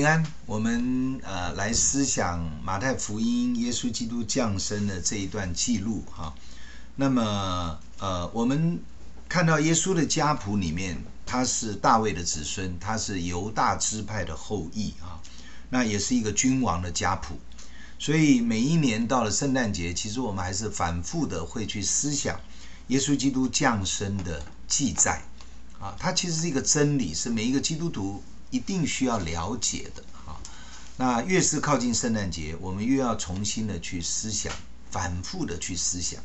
平安，我们呃来思想马太福音耶稣基督降生的这一段记录哈。那么呃，我们看到耶稣的家谱里面，他是大卫的子孙，他是犹大支派的后裔啊，那也是一个君王的家谱。所以每一年到了圣诞节，其实我们还是反复的会去思想耶稣基督降生的记载啊，它其实是一个真理，是每一个基督徒。一定需要了解的啊！那越是靠近圣诞节，我们越要重新的去思想，反复的去思想。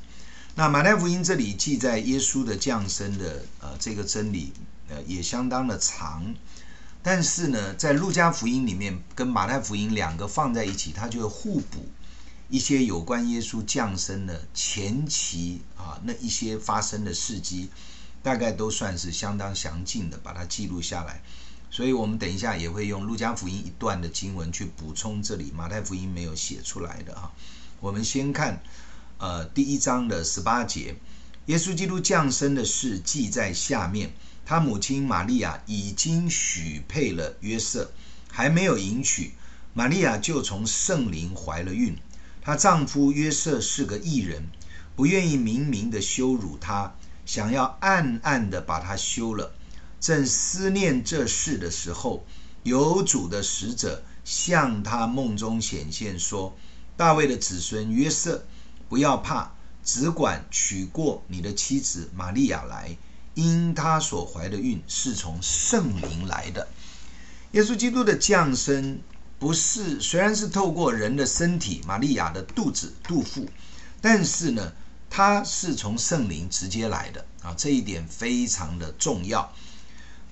那马太福音这里记载耶稣的降生的呃这个真理呃也相当的长，但是呢，在路加福音里面跟马太福音两个放在一起，它就会互补一些有关耶稣降生的前期啊那一些发生的事迹，大概都算是相当详尽的把它记录下来。所以，我们等一下也会用路加福音一段的经文去补充这里马太福音没有写出来的啊。我们先看，呃，第一章的十八节，耶稣基督降生的事记在下面。他母亲玛利亚已经许配了约瑟，还没有迎娶，玛利亚就从圣灵怀了孕。她丈夫约瑟是个异人，不愿意明明的羞辱她，想要暗暗的把她休了。正思念这事的时候，有主的使者向他梦中显现，说：“大卫的子孙约瑟，不要怕，只管娶过你的妻子玛利亚来，因她所怀的孕是从圣灵来的。”耶稣基督的降生不是，虽然是透过人的身体，玛利亚的肚子肚腹，但是呢，他是从圣灵直接来的啊，这一点非常的重要。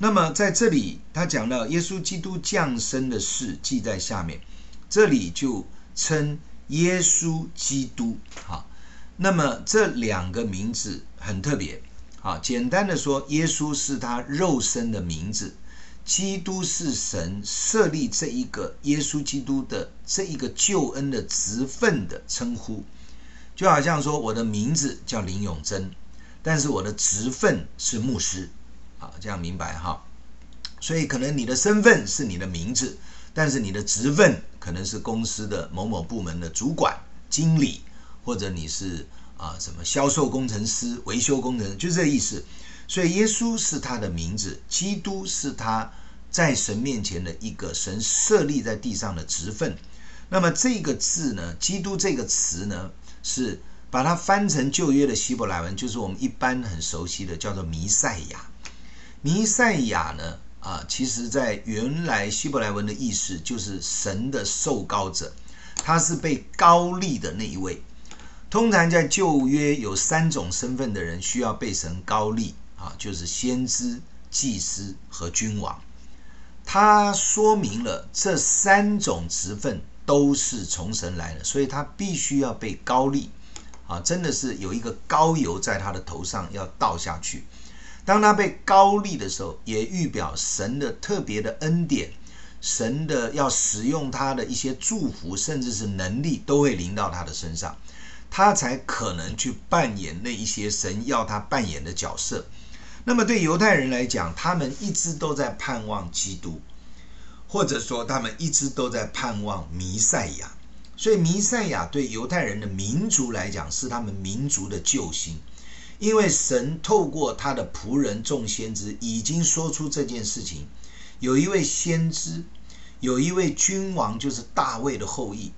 那么在这里，他讲到耶稣基督降生的事记在下面，这里就称耶稣基督。好，那么这两个名字很特别。好，简单的说，耶稣是他肉身的名字，基督是神设立这一个耶稣基督的这一个救恩的职分的称呼，就好像说我的名字叫林永贞，但是我的职分是牧师。啊，这样明白哈，所以可能你的身份是你的名字，但是你的职分可能是公司的某某部门的主管、经理，或者你是啊什么销售工程师、维修工程师，就这意思。所以耶稣是他的名字，基督是他在神面前的一个神设立在地上的职分。那么这个字呢，基督这个词呢，是把它翻成旧约的希伯来文，就是我们一般很熟悉的叫做弥赛亚。弥赛亚呢？啊，其实，在原来希伯来文的意思就是神的受膏者，他是被膏立的那一位。通常在旧约有三种身份的人需要被神膏立啊，就是先知、祭司和君王。他说明了这三种职分都是从神来的，所以他必须要被膏立啊，真的是有一个膏油在他的头上要倒下去。当他被膏立的时候，也预表神的特别的恩典，神的要使用他的一些祝福，甚至是能力，都会临到他的身上，他才可能去扮演那一些神要他扮演的角色。那么对犹太人来讲，他们一直都在盼望基督，或者说他们一直都在盼望弥赛亚。所以弥赛亚对犹太人的民族来讲，是他们民族的救星。因为神透过他的仆人众先知已经说出这件事情，有一位先知，有一位君王，就是大卫的后裔，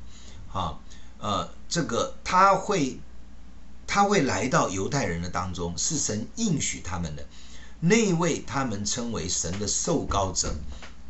啊，呃，这个他会他会来到犹太人的当中，是神应许他们的那一位，他们称为神的受膏者。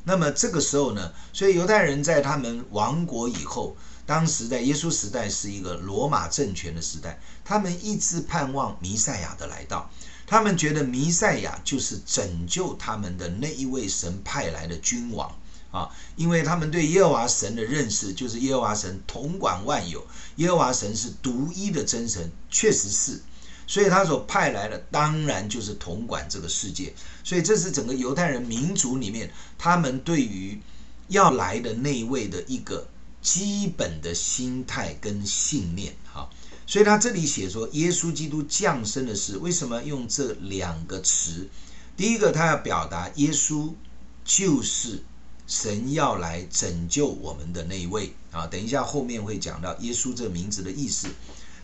那么这个时候呢，所以犹太人在他们亡国以后。当时在耶稣时代是一个罗马政权的时代，他们一直盼望弥赛亚的来到，他们觉得弥赛亚就是拯救他们的那一位神派来的君王啊，因为他们对耶和华神的认识就是耶和华神统管万有，耶和华神是独一的真神，确实是，所以他所派来的当然就是统管这个世界，所以这是整个犹太人民族里面他们对于要来的那一位的一个。基本的心态跟信念，好，所以他这里写说，耶稣基督降生的事，为什么用这两个词？第一个，他要表达耶稣就是神要来拯救我们的那一位啊。等一下后面会讲到耶稣这个名字的意思，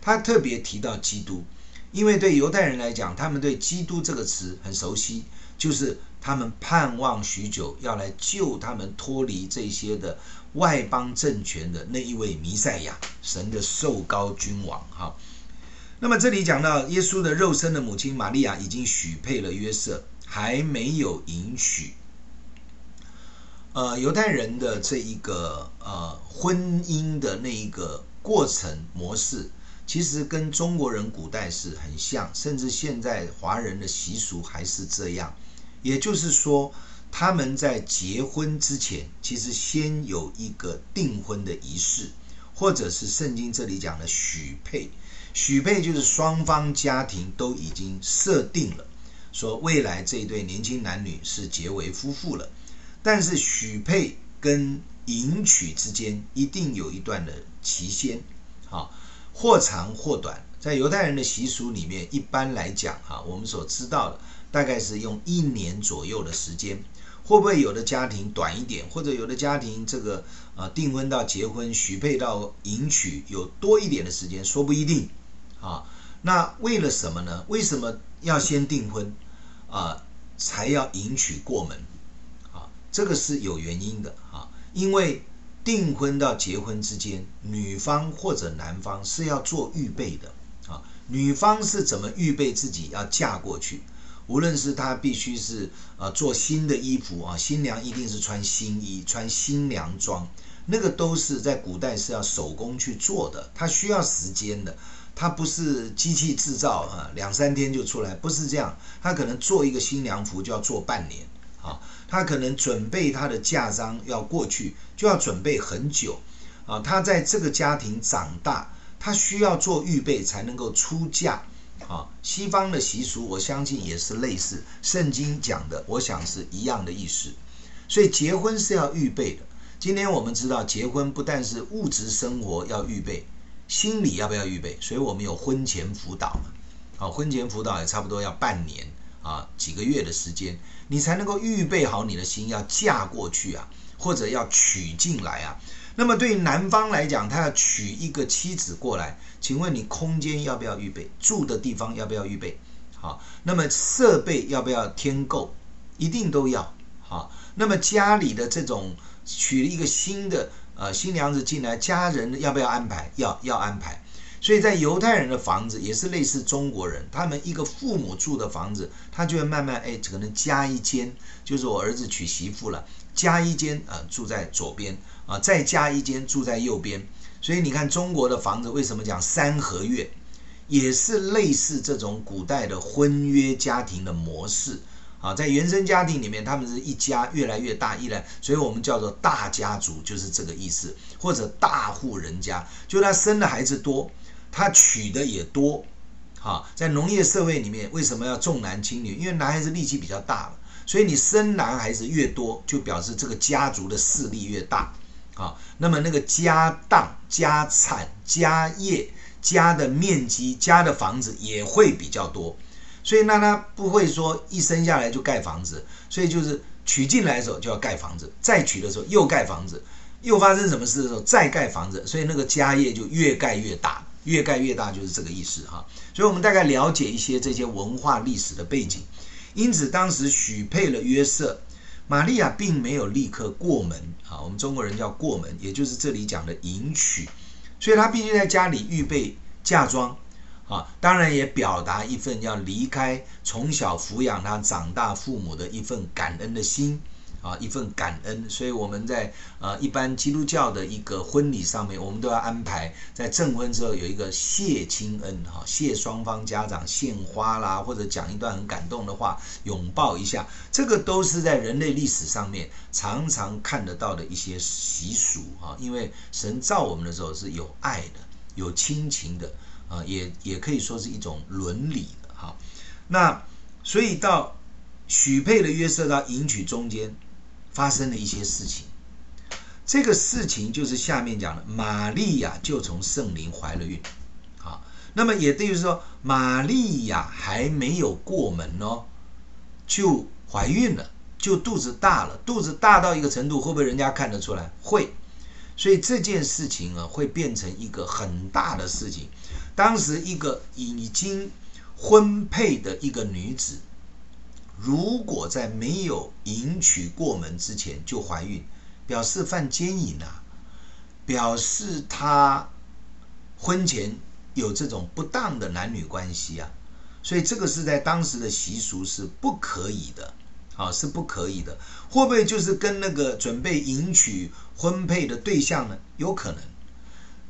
他特别提到基督，因为对犹太人来讲，他们对基督这个词很熟悉，就是他们盼望许久要来救他们脱离这些的外邦政权的那一位弥赛亚，神的受膏君王哈。那么这里讲到耶稣的肉身的母亲玛利亚已经许配了约瑟，还没有迎娶。呃，犹太人的这一个呃婚姻的那一个过程模式，其实跟中国人古代是很像，甚至现在华人的习俗还是这样。也就是说，他们在结婚之前，其实先有一个订婚的仪式，或者是圣经这里讲的许配。许配就是双方家庭都已经设定了，说未来这一对年轻男女是结为夫妇了。但是许配跟迎娶之间一定有一段的期限，啊，或长或短。在犹太人的习俗里面，一般来讲，哈，我们所知道的大概是用一年左右的时间。会不会有的家庭短一点，或者有的家庭这个呃订婚到结婚、许配到迎娶有多一点的时间，说不一定。啊，那为了什么呢？为什么要先订婚啊，才要迎娶过门？啊，这个是有原因的啊，因为订婚到结婚之间，女方或者男方是要做预备的啊。女方是怎么预备自己要嫁过去？无论是她必须是呃做新的衣服啊，新娘一定是穿新衣、穿新娘装，那个都是在古代是要手工去做的，它需要时间的。它不是机器制造啊，两三天就出来，不是这样。他可能做一个新娘服就要做半年啊，他可能准备他的嫁妆要过去就要准备很久啊。他在这个家庭长大，他需要做预备才能够出嫁啊。西方的习俗我相信也是类似，圣经讲的，我想是一样的意思。所以结婚是要预备的。今天我们知道，结婚不但是物质生活要预备。心理要不要预备？所以我们有婚前辅导嘛，啊，婚前辅导也差不多要半年啊，几个月的时间，你才能够预备好你的心要嫁过去啊，或者要娶进来啊。那么对于男方来讲，他要娶一个妻子过来，请问你空间要不要预备？住的地方要不要预备？好，那么设备要不要添购？一定都要。好，那么家里的这种娶了一个新的。呃，新娘子进来，家人要不要安排？要要安排。所以在犹太人的房子也是类似中国人，他们一个父母住的房子，他就会慢慢哎，可能加一间，就是我儿子娶媳妇了，加一间啊、住在左边啊，再加一间住在右边。所以你看中国的房子为什么讲三合院，也是类似这种古代的婚约家庭的模式。啊，在原生家庭里面，他们是一家越来越大，一来，所以我们叫做大家族，就是这个意思，或者大户人家，就他生的孩子多，他娶的也多。哈，在农业社会里面，为什么要重男轻女？因为男孩子力气比较大，所以你生男孩子越多，就表示这个家族的势力越大。啊，那么那个家当、家产、家业、家的面积、家的房子也会比较多。所以那他不会说一生下来就盖房子，所以就是娶进来的时候就要盖房子，再娶的时候又盖房子，又发生什么事的时候再盖房子，所以那个家业就越盖越大，越盖越大就是这个意思哈。所以我们大概了解一些这些文化历史的背景，因此当时许配了约瑟，玛利亚并没有立刻过门啊，我们中国人叫过门，也就是这里讲的迎娶，所以他必须在家里预备嫁妆。啊，当然也表达一份要离开从小抚养他长大父母的一份感恩的心，啊，一份感恩。所以我们在呃一般基督教的一个婚礼上面，我们都要安排在证婚之后有一个谢亲恩，哈，谢双方家长献花啦，或者讲一段很感动的话，拥抱一下，这个都是在人类历史上面常常看得到的一些习俗，哈，因为神造我们的时候是有爱的，有亲情的。啊，也也可以说是一种伦理的哈。那所以到许配的约瑟到迎娶中间发生了一些事情，这个事情就是下面讲的，玛利亚就从圣灵怀了孕。啊，那么也等于说，玛利亚还没有过门哦，就怀孕了，就肚子大了，肚子大到一个程度，会不会人家看得出来？会。所以这件事情啊，会变成一个很大的事情。当时一个已经婚配的一个女子，如果在没有迎娶过门之前就怀孕，表示犯奸淫啊，表示她婚前有这种不当的男女关系啊。所以这个是在当时的习俗是不可以的。啊，是不可以的。会不会就是跟那个准备迎娶婚配的对象呢？有可能，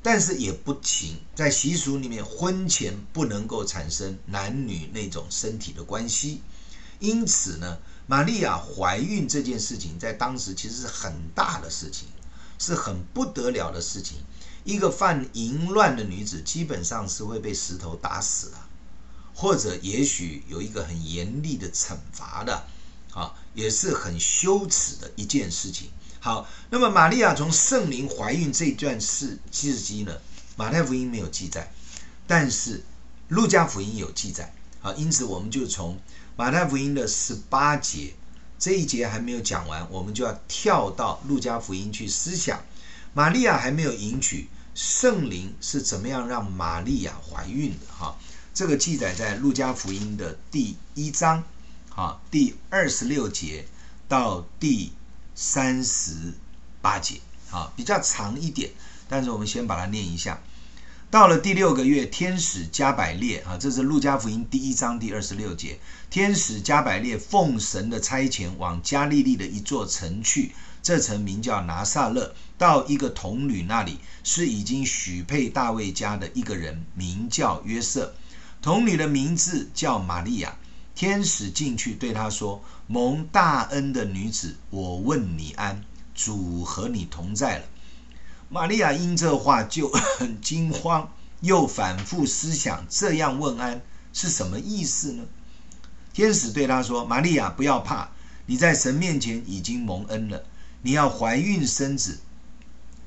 但是也不行。在习俗里面，婚前不能够产生男女那种身体的关系。因此呢，玛利亚怀孕这件事情，在当时其实是很大的事情，是很不得了的事情。一个犯淫乱的女子，基本上是会被石头打死的，或者也许有一个很严厉的惩罚的。啊，也是很羞耻的一件事情。好，那么玛利亚从圣灵怀孕这段事事迹呢，马太福音没有记载，但是路加福音有记载。啊，因此我们就从马太福音的十八节这一节还没有讲完，我们就要跳到路加福音去思想，玛利亚还没有迎娶，圣灵是怎么样让玛利亚怀孕的？哈，这个记载在路加福音的第一章。哈，第二十六节到第三十八节，啊，比较长一点，但是我们先把它念一下。到了第六个月，天使加百列，啊，这是路加福音第一章第二十六节，天使加百列奉神的差遣往加利利的一座城去，这城名叫拿撒勒，到一个童女那里，是已经许配大卫家的一个人，名叫约瑟，童女的名字叫玛利亚。天使进去对他说：“蒙大恩的女子，我问你安，主和你同在了。”玛利亚因这话就很惊慌，又反复思想，这样问安是什么意思呢？天使对他说：“玛利亚，不要怕，你在神面前已经蒙恩了。你要怀孕生子，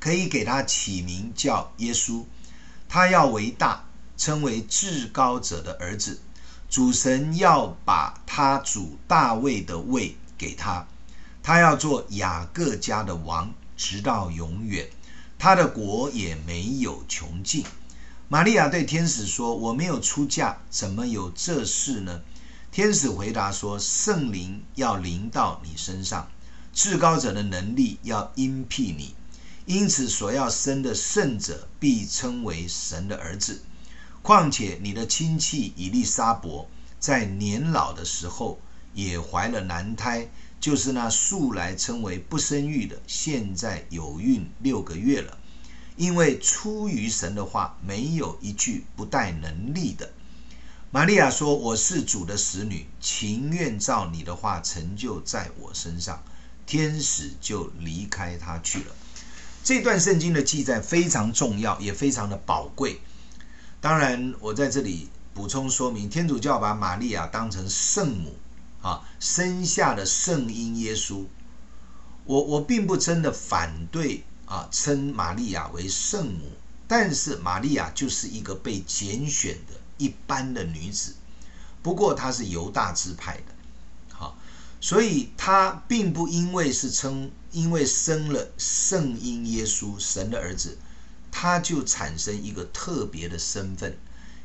可以给他起名叫耶稣，他要为大，称为至高者的儿子。”主神要把他主大卫的位给他，他要做雅各家的王，直到永远，他的国也没有穷尽。玛利亚对天使说：“我没有出嫁，怎么有这事呢？”天使回答说：“圣灵要临到你身上，至高者的能力要荫庇你，因此所要生的圣者必称为神的儿子。”况且你的亲戚以利沙伯在年老的时候也怀了男胎，就是那素来称为不生育的，现在有孕六个月了。因为出于神的话，没有一句不带能力的。玛利亚说：“我是主的使女，情愿照你的话成就在我身上。”天使就离开她去了。这段圣经的记载非常重要，也非常的宝贵。当然，我在这里补充说明，天主教把玛利亚当成圣母啊，生下的圣婴耶稣。我我并不真的反对啊，称玛利亚为圣母，但是玛利亚就是一个被拣选的一般的女子。不过她是犹大支派的，好，所以她并不因为是称，因为生了圣婴耶稣，神的儿子。她就产生一个特别的身份，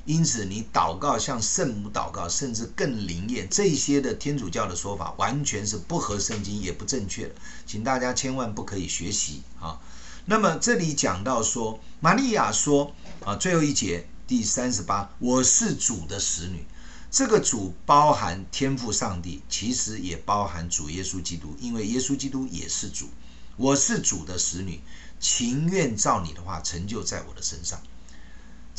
因此你祷告向圣母祷告，甚至更灵验，这些的天主教的说法完全是不合圣经，也不正确的，请大家千万不可以学习啊。那么这里讲到说，玛利亚说啊，最后一节第三十八，我是主的使女，这个主包含天父上帝，其实也包含主耶稣基督，因为耶稣基督也是主，我是主的使女。情愿照你的话成就在我的身上。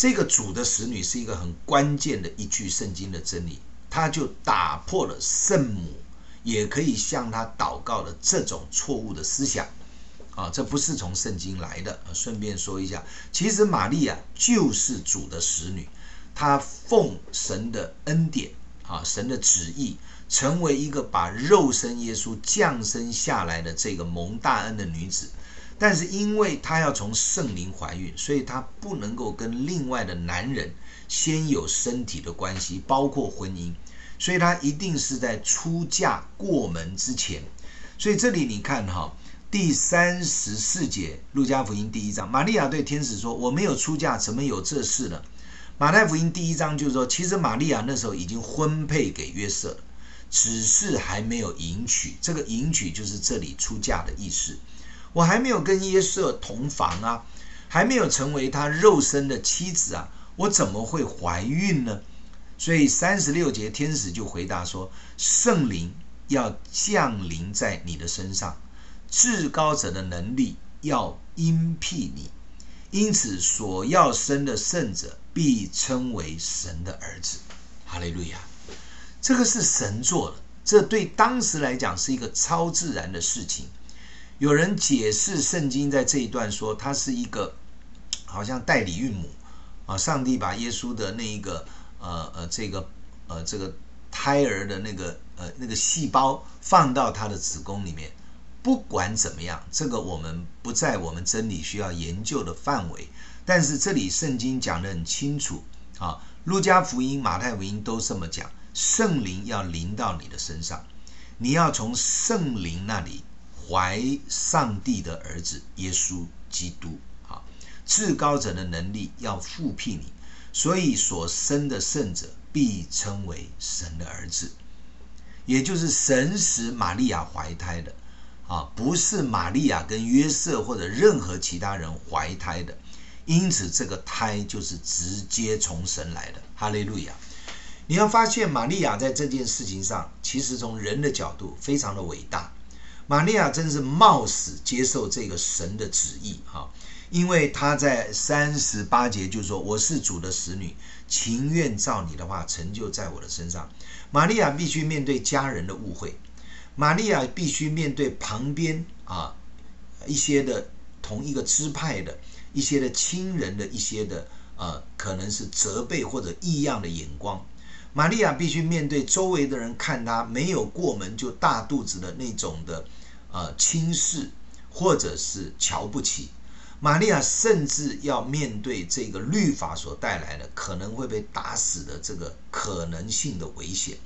这个主的使女是一个很关键的一句圣经的真理，他就打破了圣母也可以向他祷告的这种错误的思想。啊，这不是从圣经来的。顺便说一下，其实玛利亚就是主的使女，她奉神的恩典啊，神的旨意，成为一个把肉身耶稣降生下来的这个蒙大恩的女子。但是因为她要从圣灵怀孕，所以她不能够跟另外的男人先有身体的关系，包括婚姻。所以他一定是在出嫁过门之前。所以这里你看哈，第三十四节，路加福音第一章，玛利亚对天使说：“我没有出嫁，怎么有这事呢？”马太福音第一章就是说，其实玛利亚那时候已经婚配给约瑟了，只是还没有迎娶。这个迎娶就是这里出嫁的意思。我还没有跟约瑟同房啊，还没有成为他肉身的妻子啊，我怎么会怀孕呢？所以三十六节天使就回答说：“圣灵要降临在你的身上，至高者的能力要荫庇你，因此所要生的圣者必称为神的儿子。”哈利路亚！这个是神做的，这对当时来讲是一个超自然的事情。有人解释圣经在这一段说，他是一个好像代理孕母啊，上帝把耶稣的那一个呃呃这个呃这个胎儿的那个呃那个细胞放到他的子宫里面。不管怎么样，这个我们不在我们真理需要研究的范围。但是这里圣经讲得很清楚啊，路加福音、马太福音都这么讲，圣灵要临到你的身上，你要从圣灵那里。怀上帝的儿子耶稣基督，啊，至高者的能力要覆庇你，所以所生的圣者必称为神的儿子，也就是神使玛利亚怀胎的，啊，不是玛利亚跟约瑟或者任何其他人怀胎的，因此这个胎就是直接从神来的。哈利路亚！你要发现玛利亚在这件事情上，其实从人的角度非常的伟大。玛利亚真是冒死接受这个神的旨意哈，因为她在三十八节就说：“我是主的使女，情愿照你的话成就在我的身上。”玛利亚必须面对家人的误会，玛利亚必须面对旁边啊一些的同一个支派的一些的亲人的一些的呃可能是责备或者异样的眼光。玛利亚必须面对周围的人看她没有过门就大肚子的那种的。呃，轻视或者是瞧不起，玛利亚甚至要面对这个律法所带来的可能会被打死的这个可能性的危险，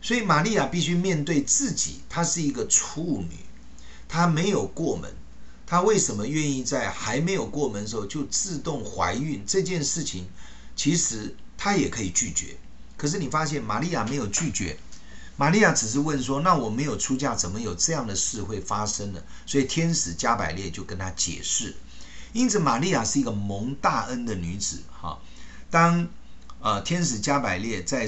所以玛利亚必须面对自己，她是一个处女，她没有过门，她为什么愿意在还没有过门的时候就自动怀孕？这件事情其实她也可以拒绝，可是你发现玛利亚没有拒绝。玛利亚只是问说：“那我没有出嫁，怎么有这样的事会发生呢？”所以天使加百列就跟他解释。因此，玛利亚是一个蒙大恩的女子。哈，当呃天使加百列在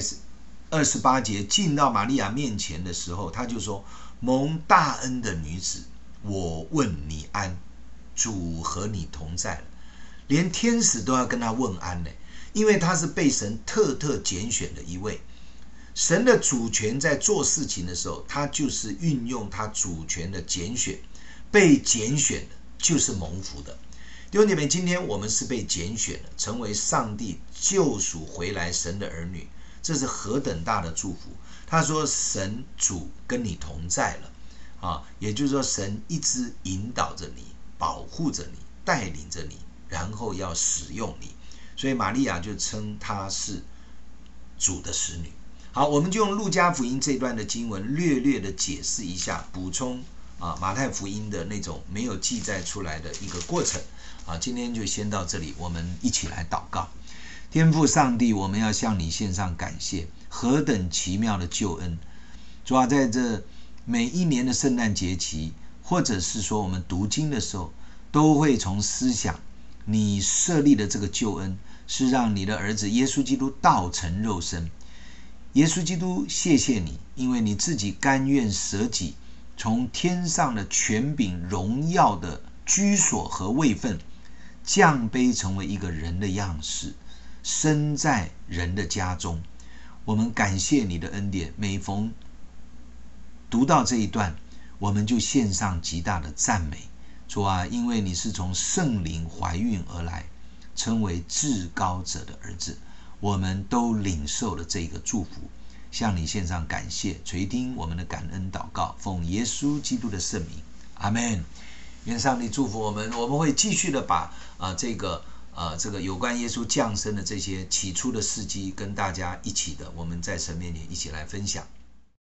二十八节进到玛利亚面前的时候，他就说：“蒙大恩的女子，我问你安，主和你同在。”连天使都要跟他问安呢，因为他是被神特特拣选的一位。神的主权在做事情的时候，他就是运用他主权的拣选，被拣选的就是蒙福的。弟兄姐妹，今天我们是被拣选的，成为上帝救赎回来神的儿女，这是何等大的祝福！他说：“神主跟你同在了，啊，也就是说，神一直引导着你，保护着你，带领着你，然后要使用你。所以玛利亚就称她是主的使女。”好，我们就用路加福音这段的经文略略的解释一下，补充啊马太福音的那种没有记载出来的一个过程。啊，今天就先到这里，我们一起来祷告。天父上帝，我们要向你献上感谢，何等奇妙的救恩！主啊，在这每一年的圣诞节期，或者是说我们读经的时候，都会从思想你设立的这个救恩，是让你的儿子耶稣基督道成肉身。耶稣基督，谢谢你，因为你自己甘愿舍己，从天上的权柄、荣耀的居所和位分，降卑成为一个人的样式，生在人的家中。我们感谢你的恩典。每逢读到这一段，我们就献上极大的赞美。主啊，因为你是从圣灵怀孕而来，称为至高者的儿子。我们都领受了这个祝福，向你献上感谢，垂听我们的感恩祷告，奉耶稣基督的圣名，阿门。愿上帝祝福我们，我们会继续的把呃这个呃这个有关耶稣降生的这些起初的事迹，跟大家一起的，我们在神面前一起来分享。